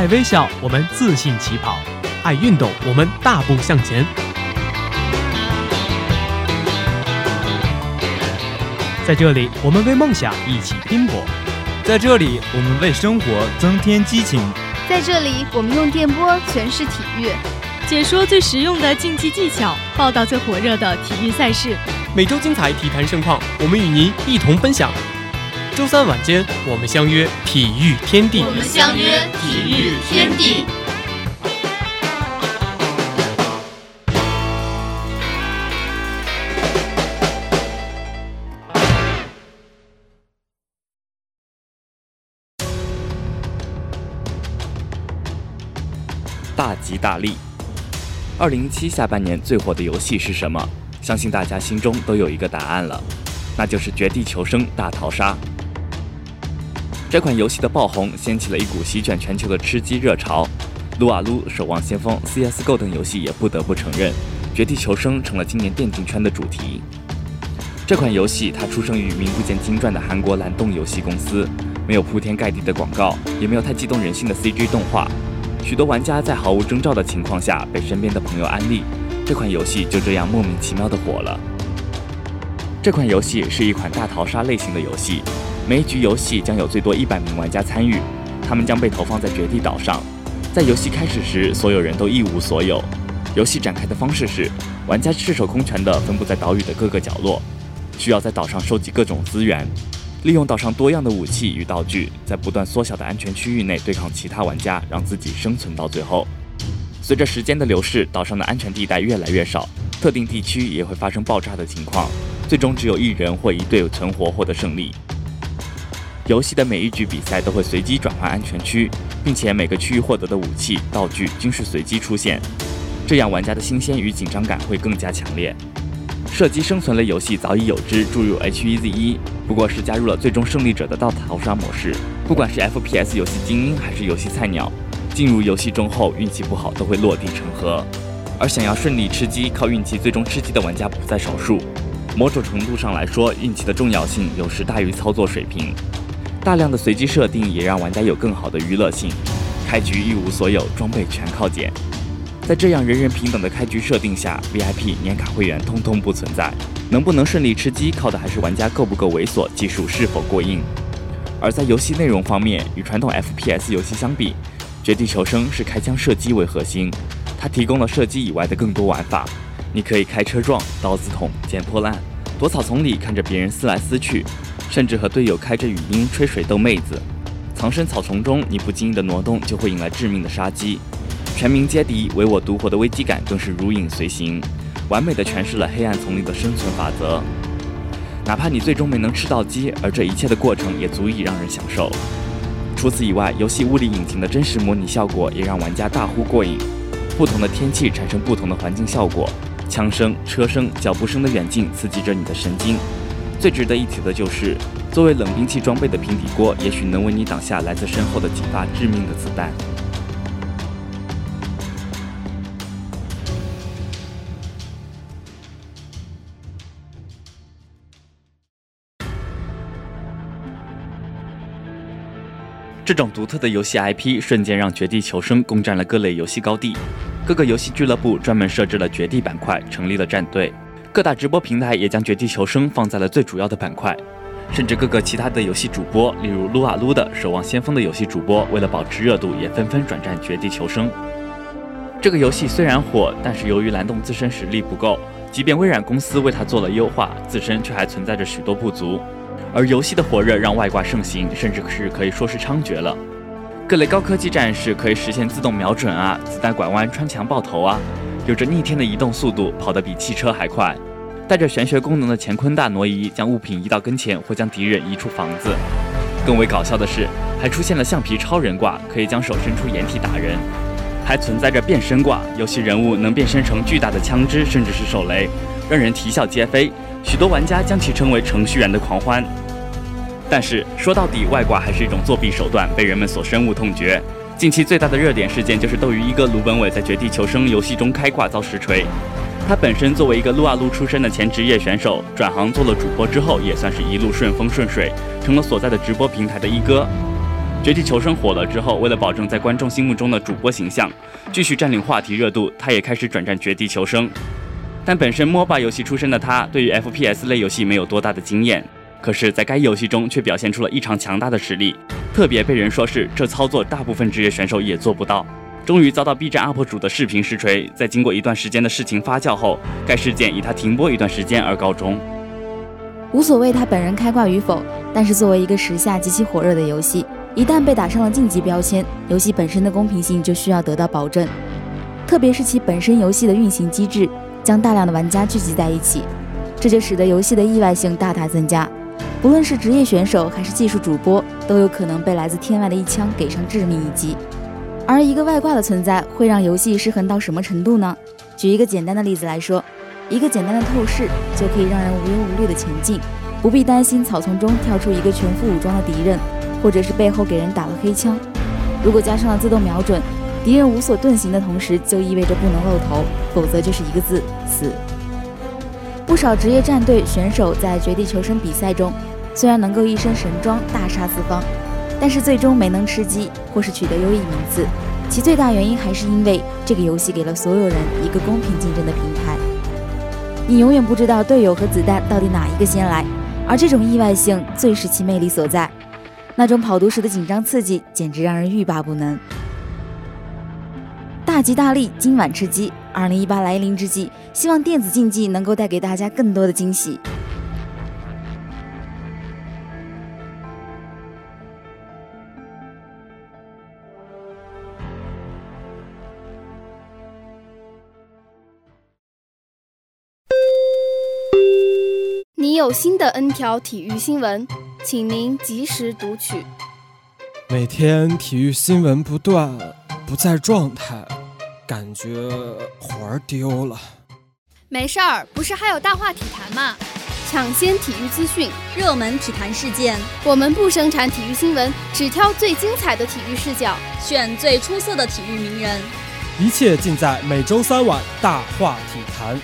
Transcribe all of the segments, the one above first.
爱微笑，我们自信起跑；爱运动，我们大步向前。在这里，我们为梦想一起拼搏；在这里，我们为生活增添激情；在这里，我们用电波诠释体育，解说最实用的竞技技巧，报道最火热的体育赛事。每周精彩体坛盛况，我们与您一同分享。周三晚间，我们相约体育天地。我们相约体育天地。大吉大利！二零一七下半年最火的游戏是什么？相信大家心中都有一个答案了，那就是《绝地求生大逃杀》。这款游戏的爆红掀起了一股席卷全球的吃鸡热潮，撸啊撸、守望先锋、CS:GO 等游戏也不得不承认，《绝地求生》成了今年电竞圈的主题。这款游戏它出生于名不见经传的韩国蓝洞游戏公司，没有铺天盖地的广告，也没有太激动人心的 CG 动画，许多玩家在毫无征兆的情况下被身边的朋友安利。这款游戏就这样莫名其妙的火了。这款游戏是一款大逃杀类型的游戏，每一局游戏将有最多一百名玩家参与，他们将被投放在绝地岛上。在游戏开始时，所有人都一无所有。游戏展开的方式是，玩家赤手空拳地分布在岛屿的各个角落，需要在岛上收集各种资源，利用岛上多样的武器与道具，在不断缩小的安全区域内对抗其他玩家，让自己生存到最后。随着时间的流逝，岛上的安全地带越来越少，特定地区也会发生爆炸的情况，最终只有一人或一队存活获得胜利。游戏的每一局比赛都会随机转换安全区，并且每个区域获得的武器、道具均是随机出现，这样玩家的新鲜与紧张感会更加强烈。射击生存类游戏早已有之，注入 H1Z1，不过是加入了最终胜利者的大逃杀模式。不管是 FPS 游戏精英还是游戏菜鸟。进入游戏中后，运气不好都会落地成盒，而想要顺利吃鸡，靠运气最终吃鸡的玩家不在少数。某种程度上来说，运气的重要性有时大于操作水平。大量的随机设定也让玩家有更好的娱乐性。开局一无所有，装备全靠捡。在这样人人平等的开局设定下，VIP 年卡会员通通不存在。能不能顺利吃鸡，靠的还是玩家够不够猥琐，技术是否过硬。而在游戏内容方面，与传统 FPS 游戏相比，绝地求生是开枪射击为核心，它提供了射击以外的更多玩法。你可以开车撞、刀子捅、捡破烂、躲草丛里看着别人撕来撕去，甚至和队友开着语音吹水逗妹子。藏身草丛中，你不经意的挪动就会引来致命的杀机。全民皆敌、唯我独活的危机感更是如影随形，完美的诠释了黑暗丛林的生存法则。哪怕你最终没能吃到鸡，而这一切的过程也足以让人享受。除此以外，游戏物理引擎的真实模拟效果也让玩家大呼过瘾。不同的天气产生不同的环境效果，枪声、车声、脚步声的远近刺激着你的神经。最值得一提的就是，作为冷兵器装备的平底锅，也许能为你挡下来自身后的几发致命的子弹。这种独特的游戏 IP 瞬间让《绝地求生》攻占了各类游戏高地。各个游戏俱乐部专门设置了绝地板块，成立了战队。各大直播平台也将《绝地求生》放在了最主要的板块。甚至各个其他的游戏主播，例如撸啊撸的、守望先锋的游戏主播，为了保持热度，也纷纷转战《绝地求生》。这个游戏虽然火，但是由于蓝洞自身实力不够，即便微软公司为它做了优化，自身却还存在着许多不足。而游戏的火热让外挂盛行，甚至是可以说是猖獗了。各类高科技战士可以实现自动瞄准啊，子弹拐弯穿墙爆头啊，有着逆天的移动速度，跑得比汽车还快。带着玄学功能的乾坤大挪移，将物品移到跟前或将敌人移出房子。更为搞笑的是，还出现了橡皮超人挂，可以将手伸出掩体打人。还存在着变身挂，游戏人物能变身成巨大的枪支，甚至是手雷，让人啼笑皆非。许多玩家将其称为程序员的狂欢，但是说到底，外挂还是一种作弊手段，被人们所深恶痛绝。近期最大的热点事件就是斗鱼一哥卢本伟在《绝地求生》游戏中开挂遭实锤。他本身作为一个撸啊撸出身的前职业选手，转行做了主播之后，也算是一路顺风顺水，成了所在的直播平台的一哥。《绝地求生》火了之后，为了保证在观众心目中的主播形象，继续占领话题热度，他也开始转战《绝地求生》。但本身 MOBA 游戏出身的他，对于 FPS 类游戏没有多大的经验，可是，在该游戏中却表现出了异常强大的实力，特别被人说是这操作大部分职业选手也做不到。终于遭到 B 站 UP 主的视频实锤，在经过一段时间的事情发酵后，该事件以他停播一段时间而告终。无所谓他本人开挂与否，但是作为一个时下极其火热的游戏。一旦被打上了竞技标签，游戏本身的公平性就需要得到保证。特别是其本身游戏的运行机制，将大量的玩家聚集在一起，这就使得游戏的意外性大大增加。不论是职业选手还是技术主播，都有可能被来自天外的一枪给上致命一击。而一个外挂的存在，会让游戏失衡到什么程度呢？举一个简单的例子来说，一个简单的透视就可以让人无忧无虑的前进，不必担心草丛中跳出一个全副武装的敌人。或者是背后给人打了黑枪，如果加上了自动瞄准，敌人无所遁形的同时，就意味着不能露头，否则就是一个字死。不少职业战队选手在绝地求生比赛中，虽然能够一身神装大杀四方，但是最终没能吃鸡或是取得优异名次，其最大原因还是因为这个游戏给了所有人一个公平竞争的平台。你永远不知道队友和子弹到底哪一个先来，而这种意外性最是其魅力所在。那种跑毒时的紧张刺激，简直让人欲罢不能。大吉大利，今晚吃鸡！二零一八来临之际，希望电子竞技能够带给大家更多的惊喜。你有新的 N 条体育新闻。请您及时读取。每天体育新闻不断，不在状态，感觉魂儿丢了。没事儿，不是还有大话体坛吗？抢先体育资讯，热门体坛事件，我们不生产体育新闻，只挑最精彩的体育视角，选最出色的体育名人。一切尽在每周三晚大话体坛。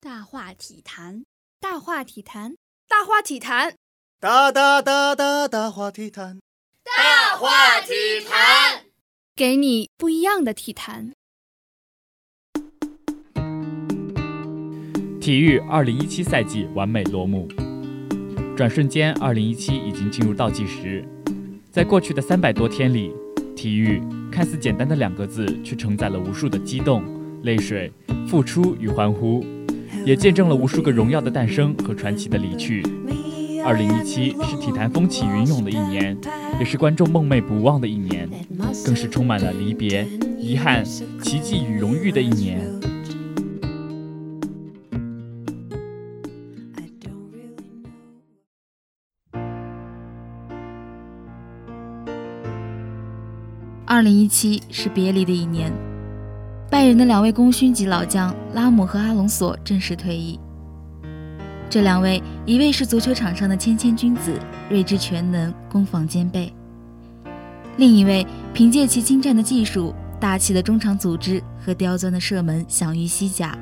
大话体坛，大话体坛，大话体坛。大大大大大话体坛，大话体坛，给你不一样的体坛。体育二零一七赛季完美落幕，转瞬间，二零一七已经进入倒计时。在过去的三百多天里，体育看似简单的两个字，却承载了无数的激动、泪水、付出与欢呼，也见证了无数个荣耀的诞生和传奇的离去。二零一七是体坛风起云涌的一年，也是观众梦寐不忘的一年，更是充满了离别、遗憾、奇迹与荣誉的一年。二零一七是别离的一年，拜仁的两位功勋级老将拉姆和阿隆索正式退役。这两位，一位是足球场上的谦谦君子，睿智全能，攻防兼备；另一位凭借其精湛的技术、大气的中场组织和刁钻的射门，享誉西甲，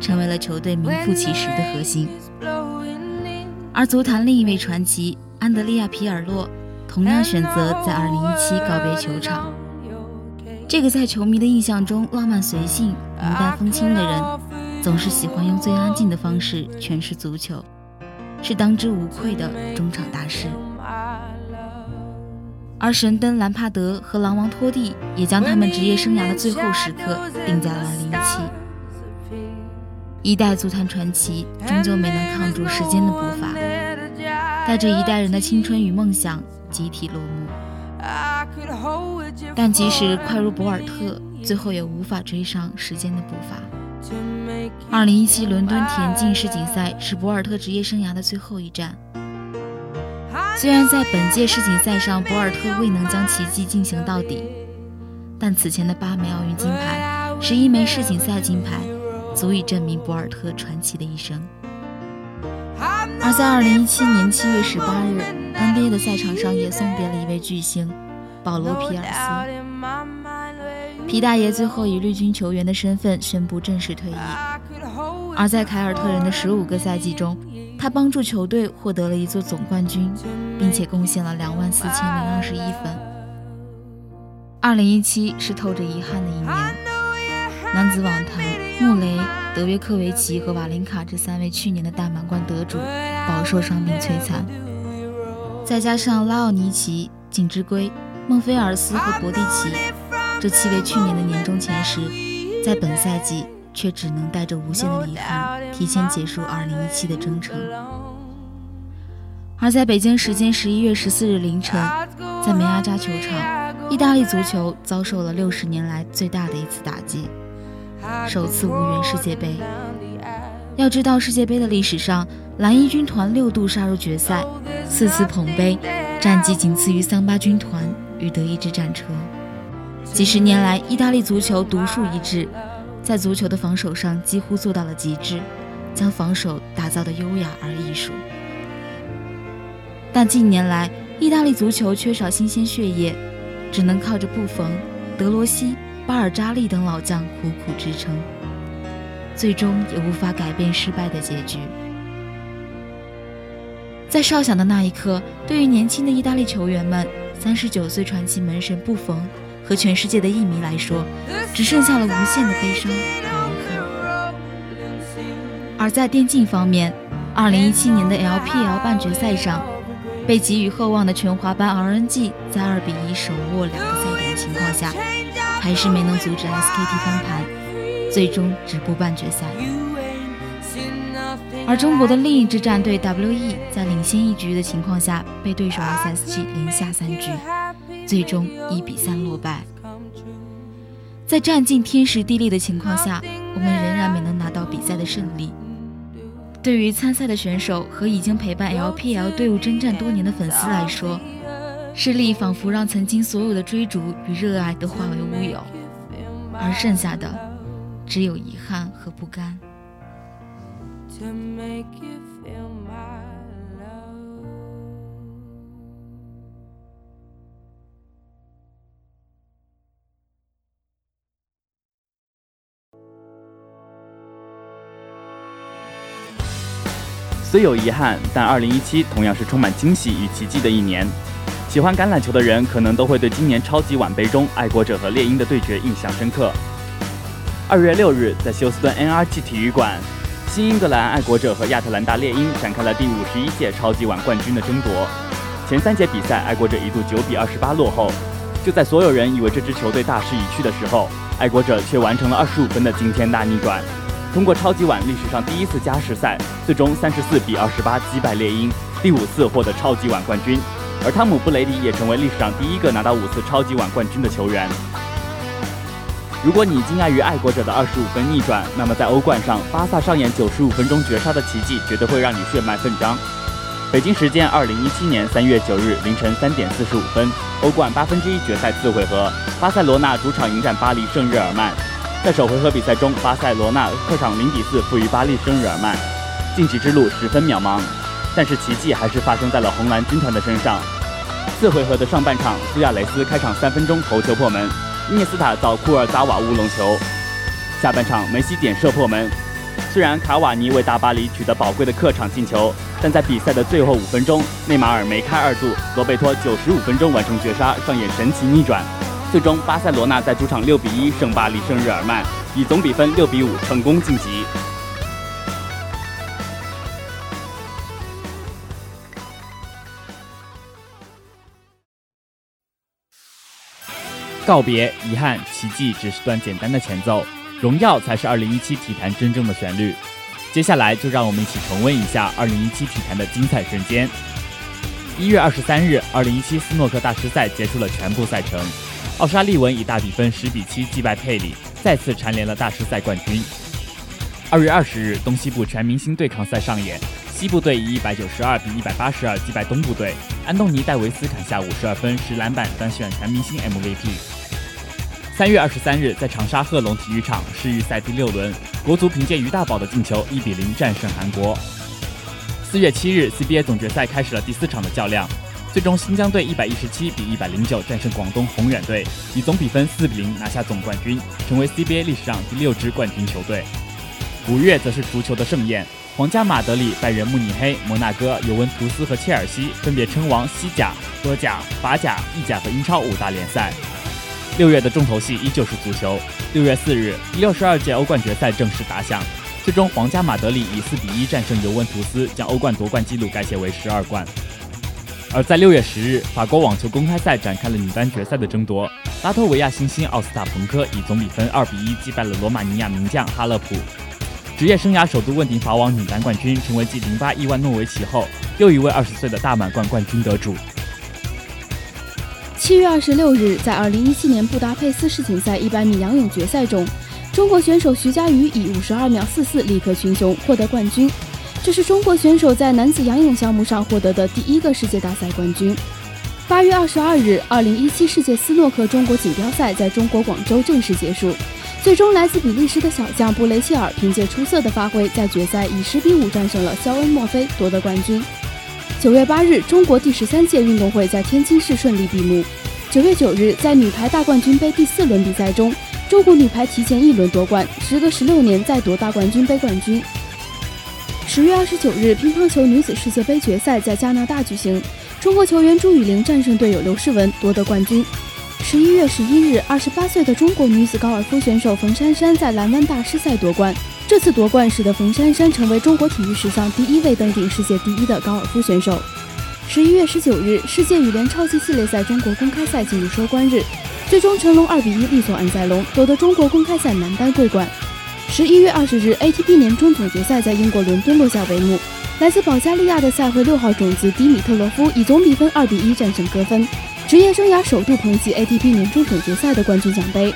成为了球队名副其实的核心。而足坛另一位传奇安德利亚·皮尔洛，同样选择在2017告别球场。这个在球迷的印象中浪漫随性、云淡风轻的人。总是喜欢用最安静的方式诠释足球，是当之无愧的中场大师。而神灯兰帕德和狼王托蒂也将他们职业生涯的最后时刻定在了2017。一代足坛传奇终究没能抗住时间的步伐，带着一代人的青春与梦想集体落幕。但即使快如博尔特，最后也无法追上时间的步伐。二零一七伦敦田径世锦赛是博尔特职业生涯的最后一站。虽然在本届世锦赛上，博尔特未能将奇迹进行到底，但此前的八枚奥运金牌、十一枚世锦赛金牌，足以证明博尔特传奇的一生。而在二零一七年七月十八日，NBA 的赛场上也送别了一位巨星——保罗·皮尔斯。皮大爷最后以绿军球员的身份宣布正式退役，而在凯尔特人的十五个赛季中，他帮助球队获得了一座总冠军，并且贡献了两万四千零二十一分。二零一七是透着遗憾的一年，男子网坛，穆雷、德约科维奇和瓦林卡这三位去年的大满贯得主饱受伤病摧残，再加上拉奥尼奇、景之圭、孟菲尔斯和博蒂奇这七位去年的年终前十，在本赛季。却只能带着无限的遗憾，提前结束2017的征程。而在北京时间11月14日凌晨，在梅阿扎球场，意大利足球遭受了六十年来最大的一次打击，首次无缘世界杯。要知道，世界杯的历史上，蓝衣军团六度杀入决赛，四次捧杯，战绩仅次于桑巴军团与德意志战车。几十年来，意大利足球独树一帜。在足球的防守上几乎做到了极致，将防守打造的优雅而艺术。但近年来，意大利足球缺少新鲜血液，只能靠着布冯、德罗西、巴尔扎利等老将苦苦支撑，最终也无法改变失败的结局。在哨响的那一刻，对于年轻的意大利球员们，三十九岁传奇门神布冯。和全世界的艺迷来说，只剩下了无限的悲伤和遗憾。而在电竞方面，2017年的 LPL 半决赛上，被给予厚望的全华班 RNG 在2比1手握两个赛点的情况下，还是没能阻止 SKT 翻盘，最终止步半决赛。而中国的另一支战队 WE 在领先一局的情况下，被对手 SSG 连下三局。最终一比三落败，在占尽天时地利的情况下，我们仍然没能拿到比赛的胜利。对于参赛的选手和已经陪伴 LPL 队伍征战多年的粉丝来说，失利仿佛让曾经所有的追逐与热爱都化为乌有，而剩下的只有遗憾和不甘。虽有遗憾，但2017同样是充满惊喜与奇迹的一年。喜欢橄榄球的人可能都会对今年超级碗杯中爱国者和猎鹰的对决印象深刻。2月6日，在休斯顿 NRG 体育馆，新英格兰爱国者和亚特兰大猎鹰展开了第五十一届超级碗冠军的争夺。前三节比赛，爱国者一度9比28落后。就在所有人以为这支球队大势已去的时候，爱国者却完成了25分的惊天大逆转。通过超级碗历史上第一次加时赛，最终三十四比二十八击败猎鹰，第五次获得超级碗冠军。而汤姆·布雷迪也成为历史上第一个拿到五次超级碗冠军的球员。如果你惊讶于爱国者的二十五分逆转，那么在欧冠上，巴萨上演九十五分钟绝杀的奇迹，绝对会让你血脉奋张。北京时间二零一七年三月九日凌晨三点四十五分，欧冠八分之一决赛次回合，巴塞罗那主场迎战巴黎圣日耳曼。在首回合比赛中，巴塞罗那客场零比四负于巴黎圣日耳曼，晋级之路十分渺茫。但是奇迹还是发生在了红蓝军团的身上。四回合的上半场，苏亚雷斯开场三分钟头球破门，涅斯塔到库尔扎瓦乌龙球。下半场梅西点射破门。虽然卡瓦尼为大巴黎取得宝贵的客场进球，但在比赛的最后五分钟，内马尔梅开二度，罗贝托九十五分钟完成绝杀，上演神奇逆转。最终，巴塞罗那在主场六比一胜巴黎圣日耳曼，以总比分六比五成功晋级。告别、遗憾、奇迹只是段简单的前奏，荣耀才是二零一七体坛真正的旋律。接下来，就让我们一起重温一下二零一七体坛的精彩瞬间。一月二十三日，二零一七斯诺克大师赛结束了全部赛程。奥沙利文以大比分十比七击败佩里，再次蝉联了大师赛冠军。二月二十日，东西部全明星对抗赛上演，西部队以一百九十二比一百八十二击败东部队，安东尼戴维斯砍下五十二分十篮板，当选全明星 MVP。三月二十三日，在长沙贺龙体育场世预赛第六轮，国足凭借于大宝的进球一比零战胜韩国。四月七日，CBA 总决赛开始了第四场的较量。最终，新疆队一百一十七比一百零九战胜广东宏远队，以总比分四比零拿下总冠军，成为 CBA 历史上第六支冠军球队。五月则是足球的盛宴，皇家马德里、拜仁慕尼黑、摩纳哥、尤文图斯和切尔西分别称王西甲、德甲、法甲、意甲和英超五大联赛。六月的重头戏依旧是足球。六月四日，第六十二届欧冠决赛正式打响，最终皇家马德里以四比一战胜尤文图斯，将欧冠夺冠纪录改写为十二冠。而在六月十日，法国网球公开赛展开了女单决赛的争夺，拉脱维亚新星奥斯塔彭科以总比分二比一击败了罗马尼亚名将哈勒普，职业生涯首度问鼎法网女单冠军，成为继零八亿万诺维奇后又一位二十岁的大满贯冠军得主。七月二十六日，在二零一七年布达佩斯世锦赛一百米仰泳决赛中，中国选手徐嘉余以五十二秒四四力克群雄，获得冠军。这是中国选手在男子仰泳项目上获得的第一个世界大赛冠军。八月二十二日，二零一七世界斯诺克中国锦标赛在中国广州正式结束，最终来自比利时的小将布雷切尔凭借出色的发挥，在决赛以十比五战胜了肖恩·墨菲，夺得冠军。九月八日，中国第十三届运动会在天津市顺利闭幕。九月九日，在女排大冠军杯第四轮比赛中，中国女排提前一轮夺冠，时隔十六年再夺大冠军杯冠军。十月二十九日，乒乓球女子世界杯决赛在加拿大举行，中国球员朱雨玲战胜队友刘诗雯，夺得冠军。十一月十一日，二十八岁的中国女子高尔夫选手冯珊珊在蓝湾大师赛夺冠。这次夺冠使得冯珊珊成为中国体育史上第一位登顶世界第一的高尔夫选手。十一月十九日，世界羽联超级系列赛中国公开赛进入收官日，最终成龙二比一力挫安塞龙，夺得中国公开赛男单桂冠。十一月二十日，ATP 年终总决赛在英国伦敦落下帷幕，来自保加利亚的赛会六号种子迪米特洛夫以总比分二比一战胜戈芬，职业生涯首度捧起 ATP 年终总决赛的冠军奖杯。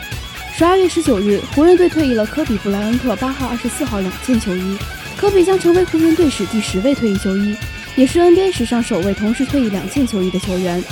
十二月十九日，湖人队退役了科比布莱恩特八号、二十四号两件球衣，科比将成为湖人队史第十位退役球衣，也是 NBA 史上首位同时退役两件球衣的球员。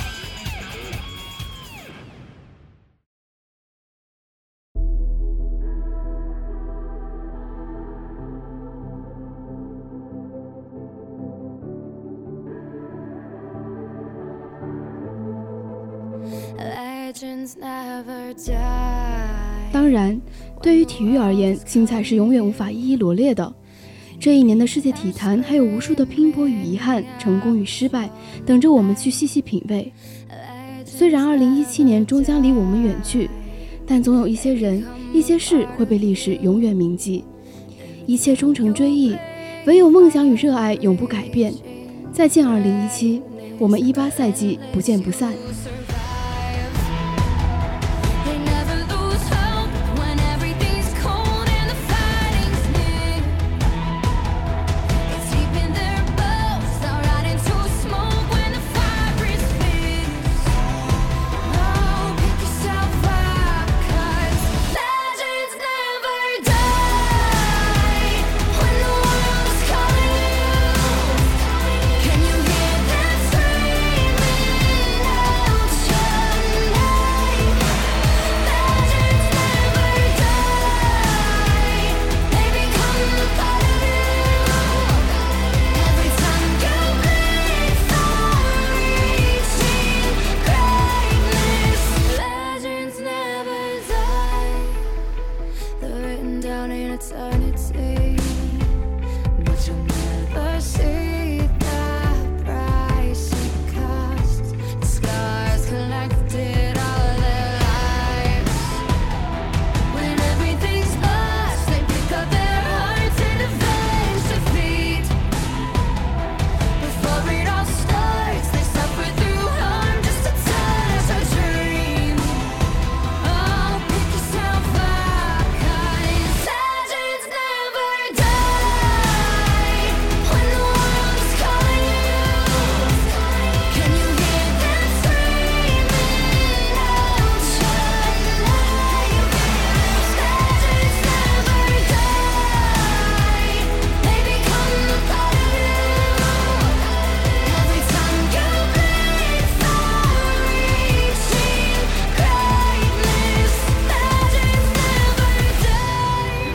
对于体育而言，精彩是永远无法一一罗列的。这一年的世界体坛还有无数的拼搏与遗憾、成功与失败，等着我们去细细品味。虽然2017年终将离我们远去，但总有一些人、一些事会被历史永远铭记。一切终成追忆，唯有梦想与热爱永不改变。再见，2017，我们18赛季不见不散。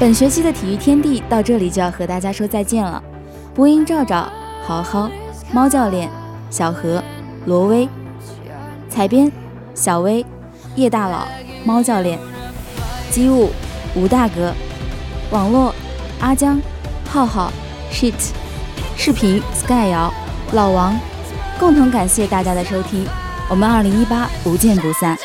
本学期的体育天地到这里就要和大家说再见了。播音：赵赵、豪豪、猫教练、小何、罗威；采编：小薇、叶大佬、猫教练；机务：吴大哥；网络：阿江、浩浩、Shit、视频 Sky 瑶、老王，共同感谢大家的收听，我们二零一八不见不散。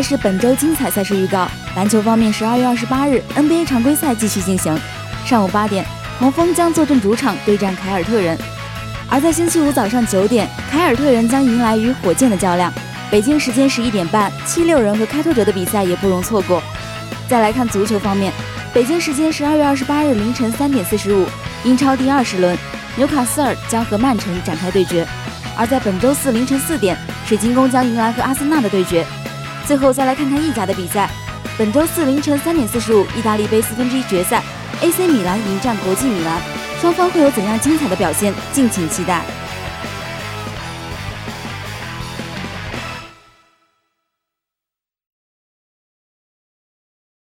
来是本周精彩赛事预告。篮球方面，十二月二十八日，NBA 常规赛继续进行。上午八点，黄蜂将坐镇主场对战凯尔特人；而在星期五早上九点，凯尔特人将迎来与火箭的较量。北京时间十一点半，七六人和开拓者的比赛也不容错过。再来看足球方面，北京时间十二月二十八日凌晨三点四十五，英超第二十轮，纽卡斯尔将和曼城展开对决；而在本周四凌晨四点，水晶宫将迎来和阿森纳的对决。最后再来看看意甲的比赛，本周四凌晨三点四十五，意大利杯四分之一决赛，AC 米兰迎战国际米兰，双方会有怎样精彩的表现？敬请期待。